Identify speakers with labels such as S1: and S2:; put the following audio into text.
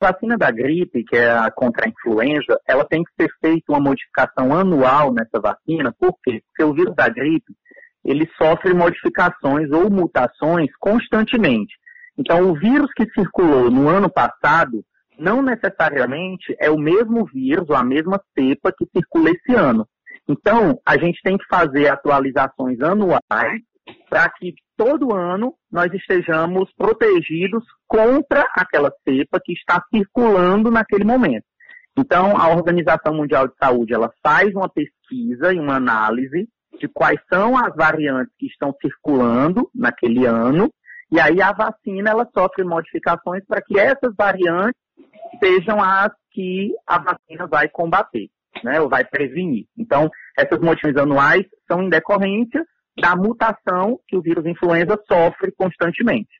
S1: vacina da gripe, que é a contra a influenza, ela tem que ser feita uma modificação anual nessa vacina, por quê? Porque o vírus da gripe, ele sofre modificações ou mutações constantemente. Então, o vírus que circulou no ano passado não necessariamente é o mesmo vírus ou a mesma cepa que circula esse ano. Então, a gente tem que fazer atualizações anuais para que todo ano nós estejamos protegidos contra aquela cepa que está circulando naquele momento. Então, a Organização Mundial de Saúde ela faz uma pesquisa e uma análise de quais são as variantes que estão circulando naquele ano, e aí a vacina ela sofre modificações para que essas variantes sejam as que a vacina vai combater, né, ou vai prevenir. Então, essas modificações anuais são em decorrência da mutação que o vírus influenza sofre constantemente.